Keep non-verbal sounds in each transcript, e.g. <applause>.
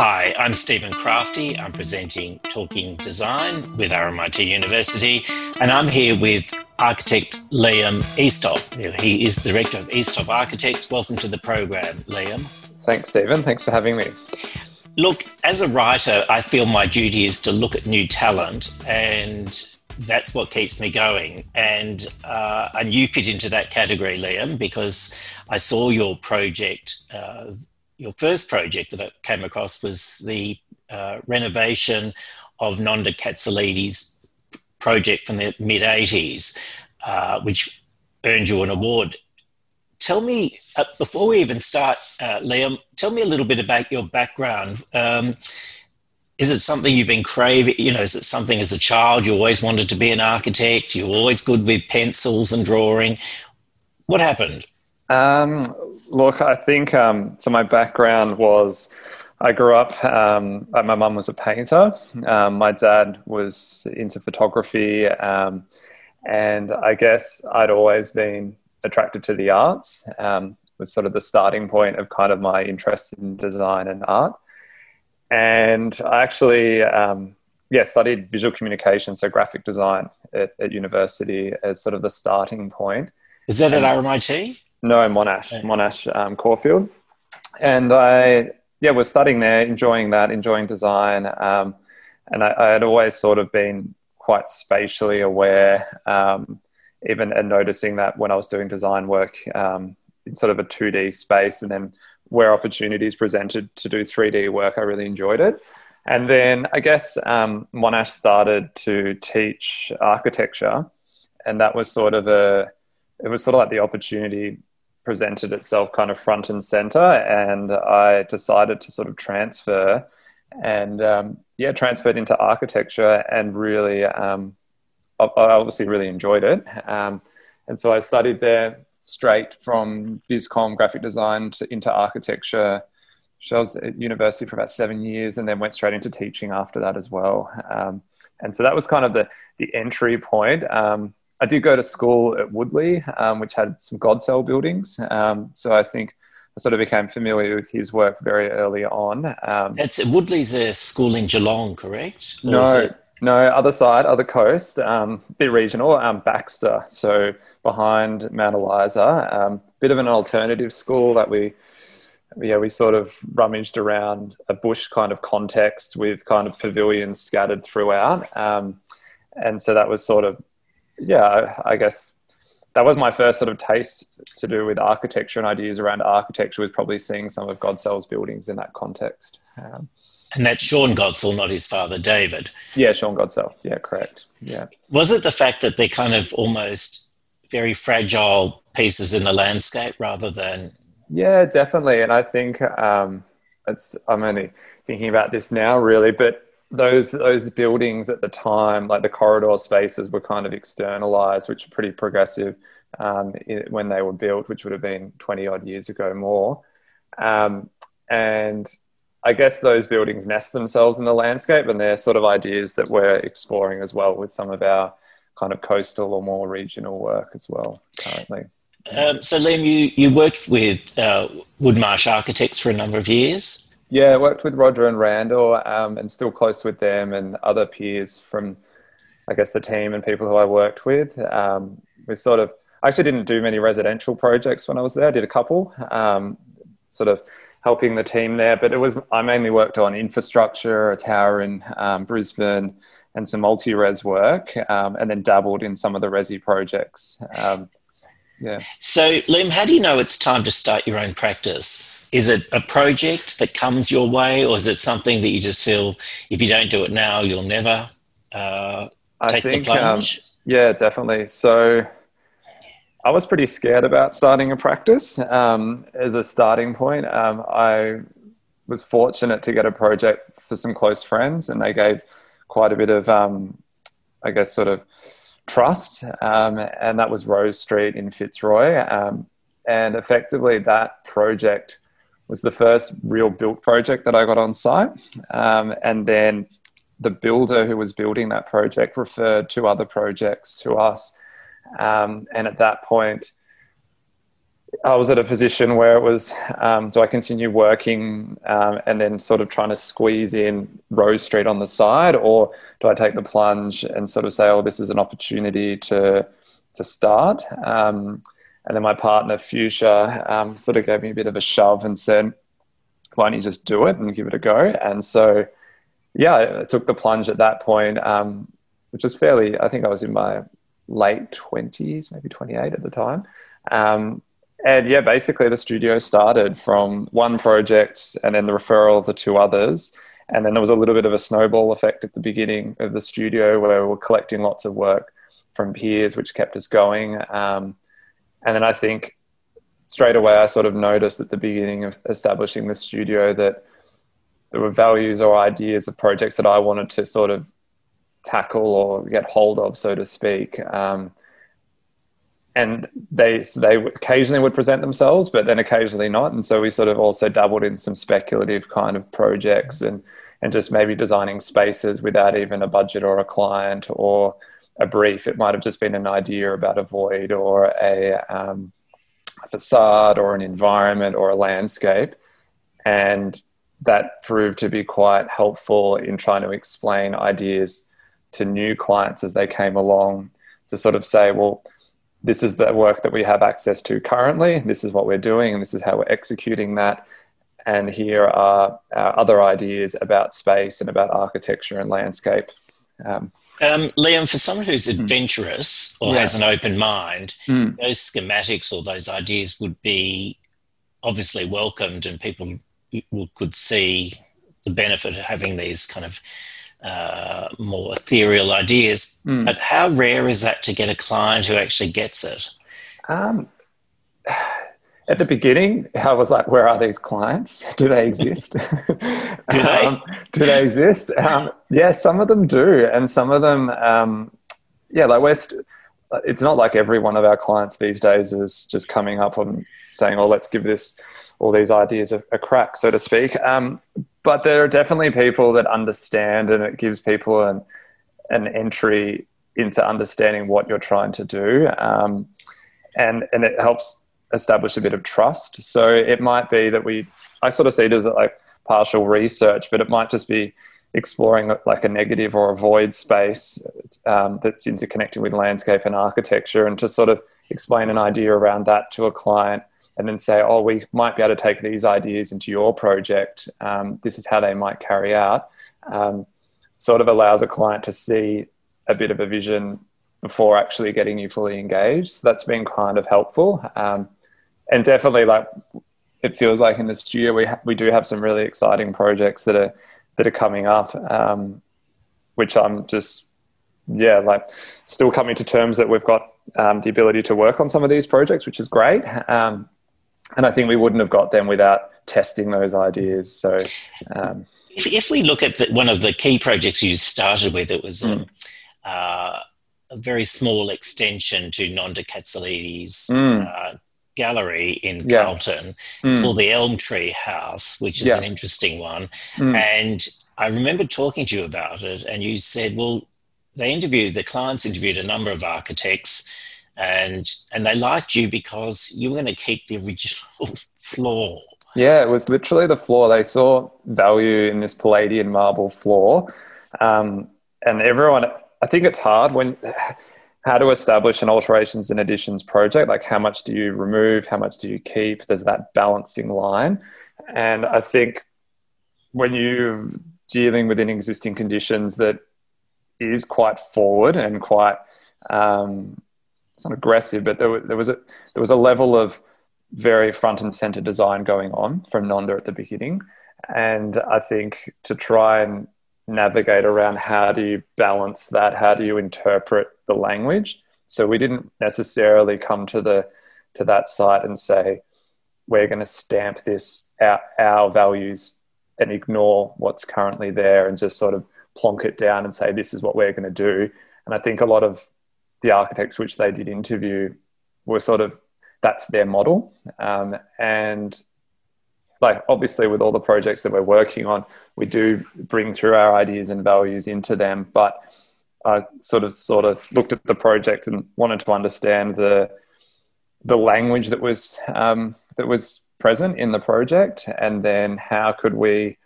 Hi, I'm Stephen Crafti. I'm presenting Talking Design with RMIT University, and I'm here with architect Liam Eastop. He is the director of Eastop Architects. Welcome to the program, Liam. Thanks, Stephen. Thanks for having me. Look, as a writer, I feel my duty is to look at new talent, and that's what keeps me going. And uh, and you fit into that category, Liam, because I saw your project. Uh, your first project that I came across was the uh, renovation of Nonda Katsalidis' project from the mid 80s, uh, which earned you an award. Tell me, uh, before we even start, uh, Liam, tell me a little bit about your background. Um, is it something you've been craving? You know, is it something as a child you always wanted to be an architect? You're always good with pencils and drawing. What happened? Um, look, I think um, so. My background was I grew up. Um, my mum was a painter. Um, my dad was into photography, um, and I guess I'd always been attracted to the arts. Um, was sort of the starting point of kind of my interest in design and art. And I actually, um, yeah, studied visual communication, so graphic design at, at university as sort of the starting point. Is that at RMIT? No, Monash, yeah. Monash um, Caulfield. And I, yeah, was studying there, enjoying that, enjoying design. Um, and I, I, had always sort of been quite spatially aware, um, even and noticing that when I was doing design work um, in sort of a 2D space and then where opportunities presented to do 3D work, I really enjoyed it. And then I guess um, Monash started to teach architecture, and that was sort of a it was sort of like the opportunity presented itself kind of front and center, and I decided to sort of transfer, and um, yeah, transferred into architecture, and really, um, I obviously really enjoyed it, um, and so I studied there straight from VisCom graphic design to, into architecture. So I was at university for about seven years, and then went straight into teaching after that as well. Um, and so that was kind of the the entry point. Um, I did go to school at Woodleigh, um, which had some Godsell buildings. Um, so I think I sort of became familiar with his work very early on. Um, That's Woodleigh's a school in Geelong, correct? Or no, no, other side, other coast, um, bit regional. Um, Baxter, so behind Mount Eliza, um, bit of an alternative school that we. Yeah, we sort of rummaged around a bush kind of context with kind of pavilions scattered throughout. and so that was sort of yeah, I guess that was my first sort of taste to do with architecture and ideas around architecture was probably seeing some of Godsell's buildings in that context. Um, and that's Sean Godsell, not his father, David. Yeah, Sean Godsell. Yeah, correct. Yeah. Was it the fact that they're kind of almost very fragile pieces in the landscape rather than? Yeah, definitely. And I think um, it's, I'm only thinking about this now, really, but those those buildings at the time, like the corridor spaces, were kind of externalized, which are pretty progressive um, when they were built, which would have been twenty odd years ago more. Um, and I guess those buildings nest themselves in the landscape, and they're sort of ideas that we're exploring as well with some of our kind of coastal or more regional work as well currently. Um, so, Liam, you, you worked with uh, Woodmarsh Architects for a number of years. Yeah, worked with Roger and Randal, um, and still close with them and other peers from, I guess, the team and people who I worked with. Um, we sort of, I actually didn't do many residential projects when I was there. I did a couple, um, sort of helping the team there, but it was I mainly worked on infrastructure, a tower in um, Brisbane, and some multi-res work, um, and then dabbled in some of the resi projects. Um, yeah. So, Liam, how do you know it's time to start your own practice? Is it a project that comes your way, or is it something that you just feel if you don't do it now, you'll never uh, take think, the plunge? Um, yeah, definitely. So I was pretty scared about starting a practice um, as a starting point. Um, I was fortunate to get a project for some close friends, and they gave quite a bit of, um, I guess, sort of trust. Um, and that was Rose Street in Fitzroy. Um, and effectively, that project was the first real built project that I got on site. Um, and then the builder who was building that project referred two other projects to us. Um, and at that point, I was at a position where it was um, do I continue working um, and then sort of trying to squeeze in Rose Street on the side, or do I take the plunge and sort of say, oh, this is an opportunity to to start? And then my partner Fuchsia um, sort of gave me a bit of a shove and said, why don't you just do it and give it a go? And so, yeah, I took the plunge at that point, um, which was fairly. I think I was in my late twenties, maybe twenty eight at the time. Um, and yeah, basically the studio started from one project and then the referral of the two others. And then there was a little bit of a snowball effect at the beginning of the studio where we were collecting lots of work from peers, which kept us going. Um, and then I think straight away I sort of noticed at the beginning of establishing the studio that there were values or ideas of projects that I wanted to sort of tackle or get hold of, so to speak. Um, and they they occasionally would present themselves, but then occasionally not. And so we sort of also dabbled in some speculative kind of projects and and just maybe designing spaces without even a budget or a client or a brief. It might have just been an idea about a void or a, um, a facade or an environment or a landscape, and that proved to be quite helpful in trying to explain ideas to new clients as they came along to sort of say, well this is the work that we have access to currently. This is what we're doing, and this is how we're executing that. And here are other ideas about space and about architecture and landscape. Um, um, Liam, for someone who's hmm. adventurous or yeah. has an open mind, mm. those schematics or those ideas would be obviously welcomed, and people could see the benefit of having these kind of uh, more ethereal ideas. Mm. But how rare is that to get a client who actually gets it? Um, at the beginning, I was like, "Where are these clients? <laughs> Do they exist? <laughs> do they? um, do they exist? Um, yeah, some of them do, and some of them, um, yeah, like we're. St- it's not like every one of our clients these days is just coming up and saying, "Oh, let's give this all these ideas a, a crack," so to speak. Um, but there are definitely people that understand, and it gives people an an entry into understanding what you're trying to do, um, and and it helps establish a bit of trust. So it might be that we, I sort of see it as like partial research, but it might just be exploring like a negative or a void space um, that's interconnecting with landscape and architecture, and to sort of explain an idea around that to a client and then say, oh, we might be able to take these ideas into your project. Um, this is how they might carry out. Um, sort of allows a client to see a bit of a vision before actually getting you fully engaged. So that's been kind of helpful. Um, and definitely, like it feels like in the studio, we ha- we do have some really exciting projects that are that are coming up, um, which I'm just yeah, like still coming to terms that we've got um, the ability to work on some of these projects, which is great. Um, and I think we wouldn't have got them without testing those ideas. So, um, if, if, we look at the, one of the key projects you started with, it was mm. a, uh, a, very small extension to Nonda Katsalidis' mm. uh, gallery in yeah. Carlton. It's mm. called the Elm Tree House, which is yeah. an interesting one. Mm. And I remember talking to you about it, and you said, well, they interviewed, the clients interviewed a number of architects and and they liked you because you were going to keep the original <laughs> floor. Yeah, it was literally the floor. They saw value in this Palladian marble floor, um, and everyone. I think it's hard when how to establish an alterations and additions project. Like, how much do you remove? How much do you keep? There's that balancing line, and I think when you're dealing within existing conditions, that is quite forward and quite um, it's not aggressive, but there, there was a there was a level of very front and center design going on from Nonda at the beginning, and I think to try and navigate around how do you balance that, how do you interpret the language. So we didn't necessarily come to the to that site and say we're going to stamp this our, our values and ignore what's currently there and just sort of plonk it down and say this is what we're going to do. And I think a lot of the architects which they did interview were sort of that's their model um, and like obviously with all the projects that we're working on we do bring through our ideas and values into them but i sort of sort of looked at the project and wanted to understand the the language that was um, that was present in the project, and then how could we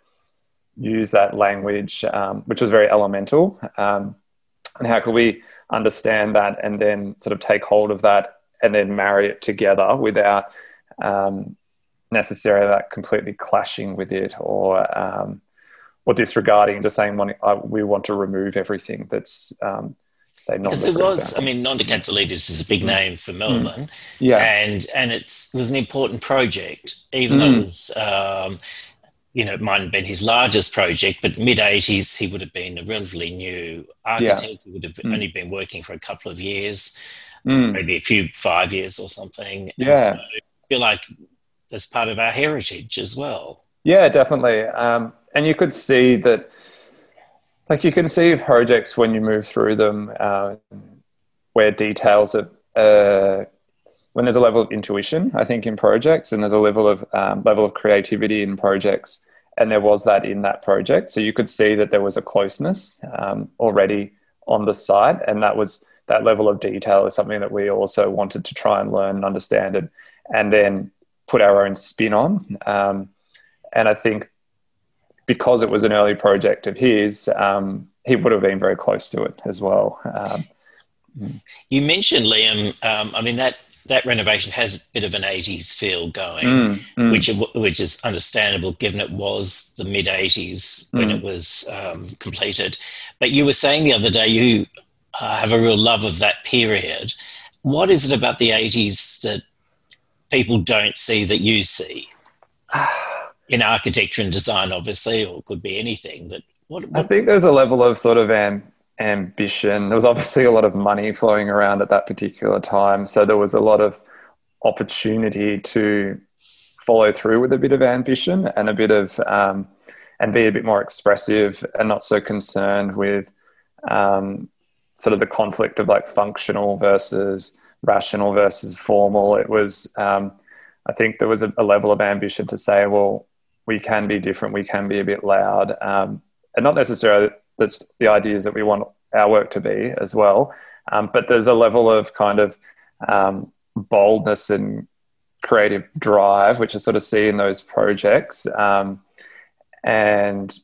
use that language, um, which was very elemental, um, and how could we understand that and then sort of take hold of that and then marry it together without um, necessarily that completely clashing with it or um, or disregarding, just saying we want to remove everything that's um, say because it was. I mean, Nonda Katsalidis is a big mm. name for Melbourne, mm. yeah, and and it was an important project, even mm. though it mm. was. Um, you know, it might have been his largest project, but mid 80s, he would have been a relatively new architect. Yeah. He would have mm. only been working for a couple of years, mm. maybe a few, five years or something. Yeah. So I feel like that's part of our heritage as well. Yeah, definitely. Um, and you could see that like you can see projects when you move through them uh, where details of uh, when there's a level of intuition i think in projects and there's a level of um, level of creativity in projects and there was that in that project so you could see that there was a closeness um, already on the site and that was that level of detail is something that we also wanted to try and learn and understand it and then put our own spin on um, and i think because it was an early project of his, um, he would have been very close to it as well. Um, you mentioned Liam. Um, I mean that that renovation has a bit of an '80s feel going, mm, mm. which which is understandable given it was the mid '80s when mm. it was um, completed. But you were saying the other day you uh, have a real love of that period. What is it about the '80s that people don't see that you see? in architecture and design, obviously, or could be anything. That what, what, I think there's a level of sort of am, ambition. There was obviously a lot of money flowing around at that particular time, so there was a lot of opportunity to follow through with a bit of ambition and a bit of um, and be a bit more expressive and not so concerned with um, sort of the conflict of like functional versus rational versus formal. It was. Um, I think there was a, a, level of ambition to say, well, we can be different, we can be a bit loud, um, and not necessarily that's the ideas that we want our work to be as well. Um, but there's a level of kind of um, boldness and creative drive, which I sort of see in those projects, um, and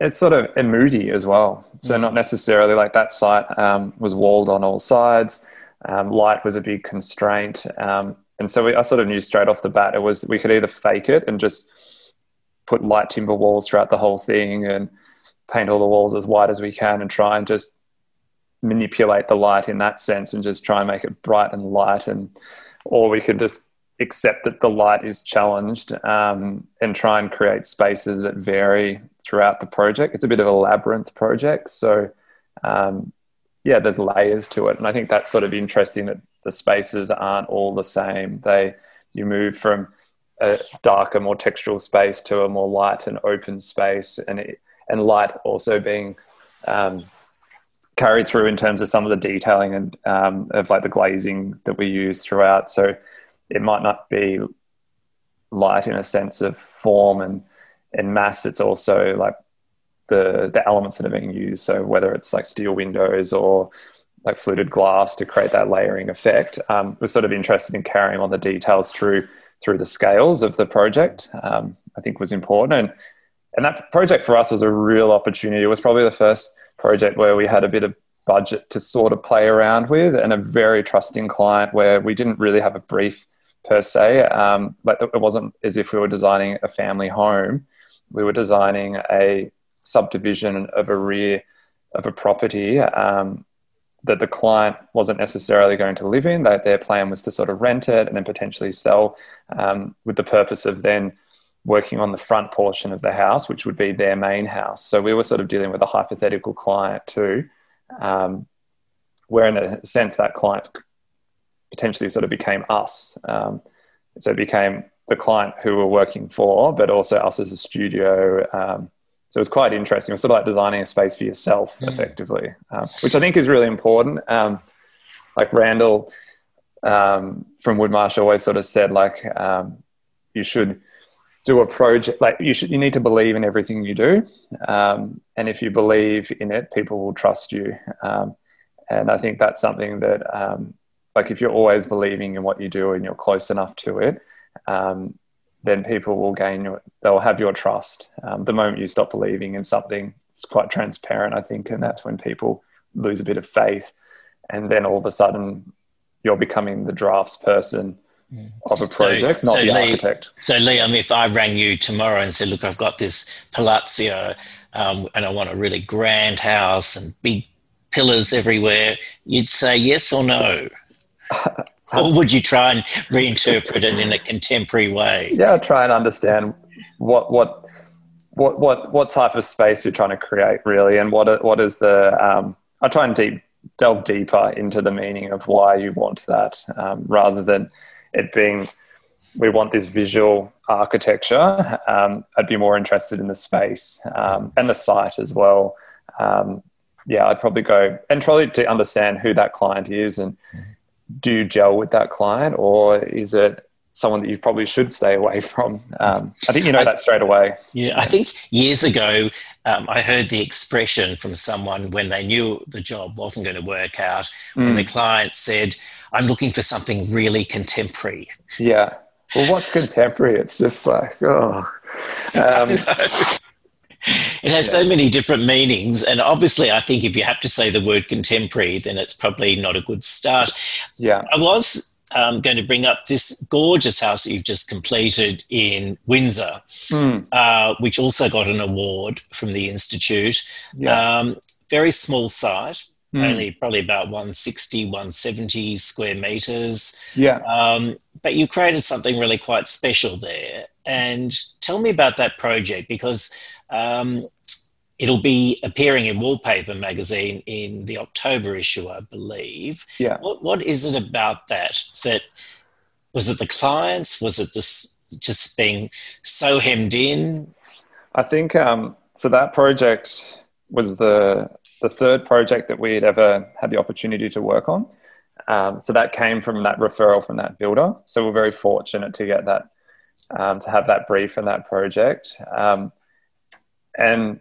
it's sort of and moody as well. So mm. not necessarily like that site um, was walled on all sides. Um, light was a big constraint. and so we, I sort of knew straight off the bat it was we could either fake it and just put light timber walls throughout the whole thing and paint all the walls as white as we can and try and just manipulate the light in that sense and just try and make it bright and light and or we could just accept that the light is challenged um, and try and create spaces that vary throughout the project it's a bit of a labyrinth project so um, yeah there's layers to it and i think that's sort of interesting that the spaces aren't all the same they you move from a darker, more textural space to a more light and open space, and it, and light also being um, carried through in terms of some of the detailing and um, of like the glazing that we use throughout. So it might not be light in a sense of form and and mass. It's also like the the elements that are being used. So whether it's like steel windows or like fluted glass to create that layering effect, um, we're sort of interested in carrying on the details through through the scales of the project, um, I think was important. And, and that project for us was a real opportunity. It was probably the first project where we had a bit of budget to sort of play around with and a very trusting client where we didn't really have a brief per se. Um, like it wasn't as if we were designing a family home. We were designing a subdivision of a rear of a property um, that the client wasn't necessarily going to live in. That their plan was to sort of rent it and then potentially sell, um, with the purpose of then working on the front portion of the house, which would be their main house. So we were sort of dealing with a hypothetical client too, um, where in a sense that client potentially sort of became us. Um, so it became the client who we're working for, but also us as a studio um, so it's quite interesting. It's sort of like designing a space for yourself, mm. effectively, um, which I think is really important. Um, like Randal um, from Woodmarsh always sort of said, like um, you should do a project. Like you should, you need to believe in everything you do, um, and if you believe in it, people will trust you. Um, and I think that's something that like if you're always believing in what you do and you're close enough to it, um, then people will gain your, they'll have your trust. Um, the moment you stop believing in something, it's quite transparent, I think, and that's when people lose a bit of faith, and then all of a sudden you're becoming the drafts person mm. of a project, so, not so the Lee, architect. So, Liam, if I rang you tomorrow and said, "Look, I've got this palazzo, um, and I want a really grand house and big pillars everywhere," you'd say yes or no. <laughs> or would you try and reinterpret it in a contemporary way? Yeah, try and understand what what what what what type of space you're trying to create, really, and what what is the um, I try and deep delve deeper into the meaning of why you want that, um, rather than it being we want this visual architecture. Um, I'd be more interested in the space um, and the site as well. Um, yeah, I'd probably go and try to understand who that client is and do you gel with that client or is it someone that you probably should stay away from. Um, I think you know that straight away. Yeah, I think years ago um, I heard the expression from someone when they knew the job wasn't going to work out. Mm. When the client said, "I'm looking for something really contemporary." Yeah. Well, what's contemporary? It's just like oh. <laughs> Um, <laughs> it has yeah. so many different meanings and obviously i think if you have to say the word contemporary then it's probably not a good start yeah i was um, going to bring up this gorgeous house that you've just completed in Windsor, mm. uh, which also got an award from the Institute. Yeah. Um, very small site, mm. only probably about 160, 170 square meters. Yeah. Um, but you created something really quite special there. And tell me about that project because um, It'll be appearing in Wallpaper magazine in the October issue, I believe. Yeah. What What is it about that? That was it the clients? Was it this just being so hemmed in? I think um, so. That project was the the third project that we had ever had the opportunity to work on. Um, so that came from that referral from that builder. So we're very fortunate to get that, um, to have that brief and that project. Um, and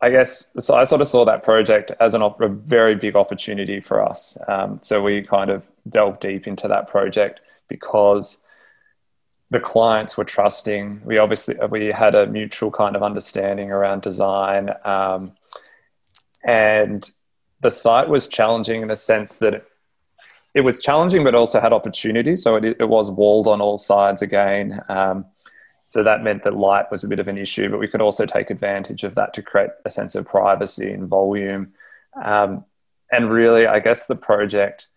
I guess so. I sort of saw that project as an op- a very big opportunity for us. Um, so we kind of delved deep into that project because the clients were trusting. We obviously we had a mutual kind of understanding around design, um, and the site was challenging in a sense that it, was challenging, but also had opportunity. So it, it was walled on all sides again. Um, so that meant that light was a bit of an issue, but we could also take advantage of that to create a sense of privacy and volume. Um, and really, I guess the project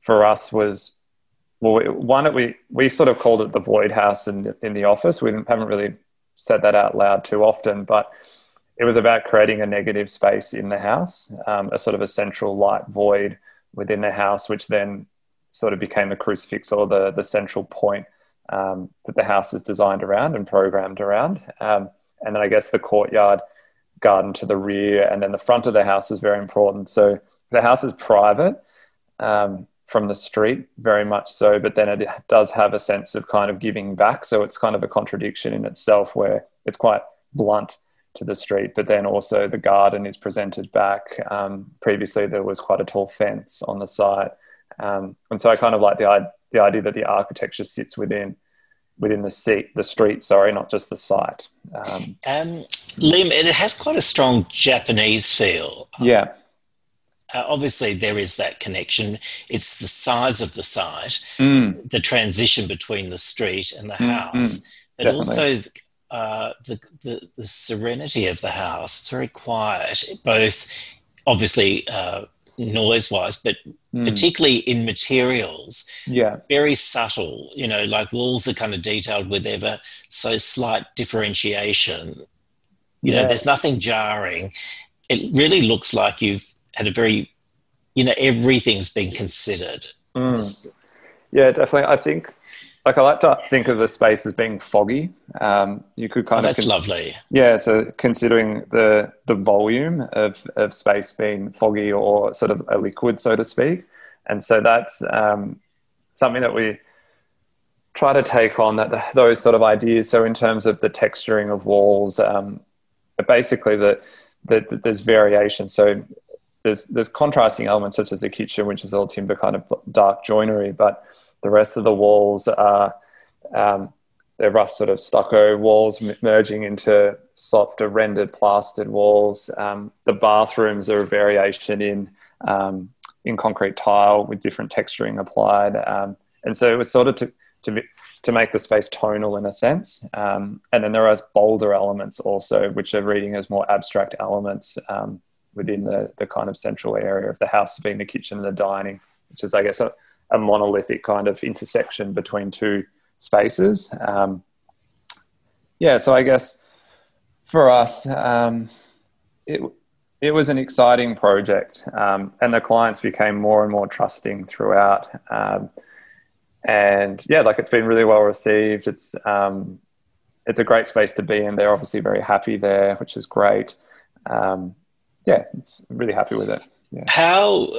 for us was well, one we we sort of called it the void house in in the office. We haven't really said that out loud too often, but it was about creating a negative space in the house, um, a sort of a central light void within the house, which then sort of became the crucifix or the the central point um, that the house is designed around and programmed around. Um, and then I guess the courtyard garden to the rear and then the front of the house is very important. So the house is private um, from the street, very much so, but then it does have a sense of kind of giving back. So it's kind of a contradiction in itself where it's quite blunt to the street, but then also the garden is presented back. Um, previously, there was quite a tall fence on the site. Um, and so I kind of like the, the idea that the architecture sits within within the seat, the street, sorry, not just the site. Um, um, Liam, it has quite a strong Japanese feel. Yeah. Uh, obviously, there is that connection. It's the size of the site, mm. the transition between the street and the mm, house, mm, but definitely. also uh, the, the, the serenity of the house. It's very quiet, both obviously uh, noise wise, but mm. particularly in materials. Yeah. Very subtle, you know, like walls are kind of detailed with ever so slight differentiation. You yeah. know, there's nothing jarring. It really looks like you've had a very, you know, everything's been considered. Mm. Yeah, definitely. I think like I like to think of the space as being foggy. Um, you could kind oh, of that's cons- lovely. Yeah, so considering the the volume of of space being foggy or sort of a liquid, so to speak, and so that's um, something that we try to take on that those sort of ideas. So in terms of the texturing of walls, um, basically that the, the, there's variation. So there's there's contrasting elements such as the kitchen, which is all timber kind of dark joinery, but the rest of the walls are um, they're rough sort of stucco walls merging into softer rendered plastered walls. Um, the bathrooms are a variation in um, in concrete tile with different texturing applied, um, and so it was sort of to to to make the space tonal in a sense. Um, and then there are bolder elements also, which are reading as more abstract elements um, within the the kind of central area of the house, being the kitchen and the dining, which is I guess a, a monolithic kind of intersection between two spaces. Um, yeah, so I guess for us, um, it it was an exciting project, um, and the clients became more and more trusting throughout. Um, and yeah, like it's been really well received. It's um, it's a great space to be in. They're obviously very happy there, which is great. Um, yeah, it's really happy with it. Yeah. How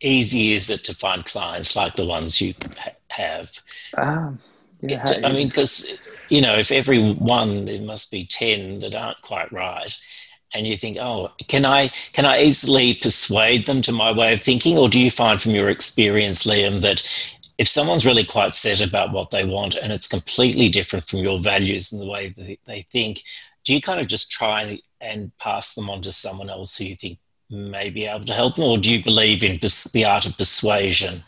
easy is it to find clients like the ones you have? Um, yeah, I mean, because you know, if every one there must be ten that aren't quite right, and you think, oh, can I can I easily persuade them to my way of thinking, or do you find from your experience, Liam, that if someone's really quite set about what they want and it's completely different from your values and the way that they think, do you kind of just try and pass them on to someone else who you think may be able to help them, or do you believe in the art of persuasion?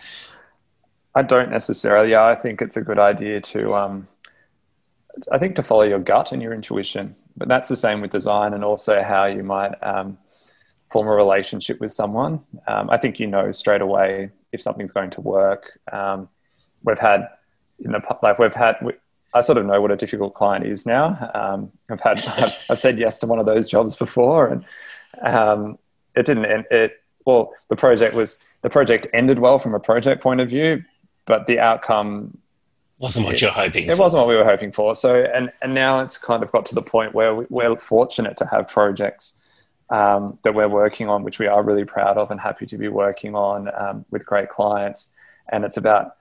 I don't necessarily. I think it's a good idea to, um, I think to follow your gut and your intuition. But that's the same with design and also how you might um, form a relationship with someone. Um, I think you know straight away if something's going to work. Um, we've had, in the like we've had. We, I sort of know what a difficult client is now. Um, I've had, I've, <laughs> I've, said yes to one of those jobs before, and um, it didn't. End, it well, the project was the project ended well from a project point of view, but the outcome wasn't what you're hoping. It for. wasn't what we were hoping for. So, and and now it's kind of got to the point where we, are fortunate to have projects um, that we're working on, which we are really proud of and happy to be working on um, with great clients. And it's about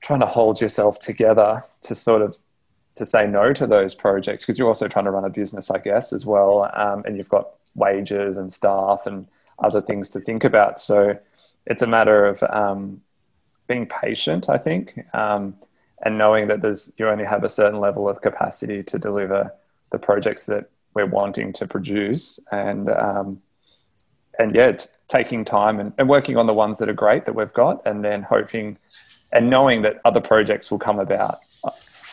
trying to hold yourself together to sort of to say no to those projects because you're also trying to run a business, I guess, as well, um, and you've got wages and staff and other things to think about. So it's a matter of um, being patient, I think, um, and knowing that there's you only have a certain level of capacity to deliver the projects that we're wanting to produce, and um, and yeah, taking time and, and working on the ones that are great that we've got, and then hoping and knowing that other projects will come about.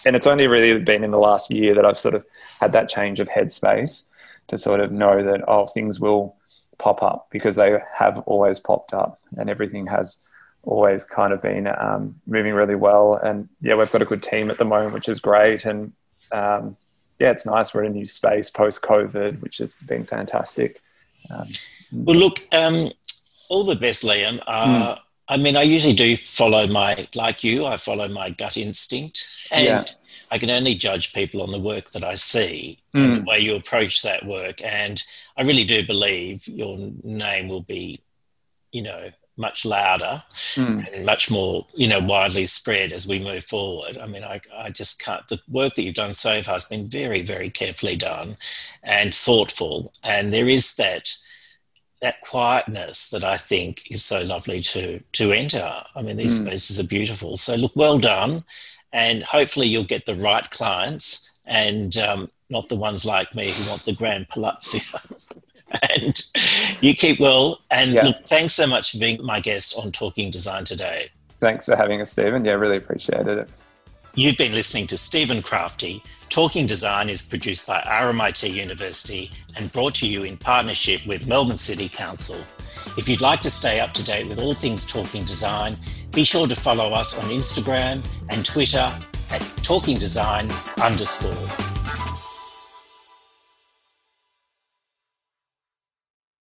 And it's only really been in the last year that I've sort of had that change of headspace to sort of know that oh things will pop up because they have always popped up and everything has always kind of been um, moving really well. And yeah, we've got a good team at the moment, which is great. And um, yeah, it's nice. We're in a new space post COVID, which has been fantastic. Um, well, look, um, all the best, Liam. Uh, mm. I mean, I usually do follow my, like you, I follow my gut instinct. And yeah. I can only judge people on the work that I see mm. and the way you approach that work. And I really do believe your name will be, you know, much louder mm. and much more, you know, widely spread as we move forward. I mean, I, I just can't. The work that you've done so far has been very, very carefully done and thoughtful. And there is that that quietness that I think is so lovely to to enter. I mean, these mm. spaces are beautiful. So look, well done, and hopefully you'll get the right clients and um, not the ones like me who want the grand palazzo. <laughs> and you keep well. And yeah. look, thanks so much for being my guest on Talking Design today. Thanks for having us, Stephen. Yeah, really appreciated it. You've been listening to Stephen Crafti. Talking Design is produced by RMIT University and brought to you in partnership with Melbourne City Council. If you'd like to stay up to date with all things Talking Design, be sure to follow us on Instagram and Twitter at Talking Design underscore.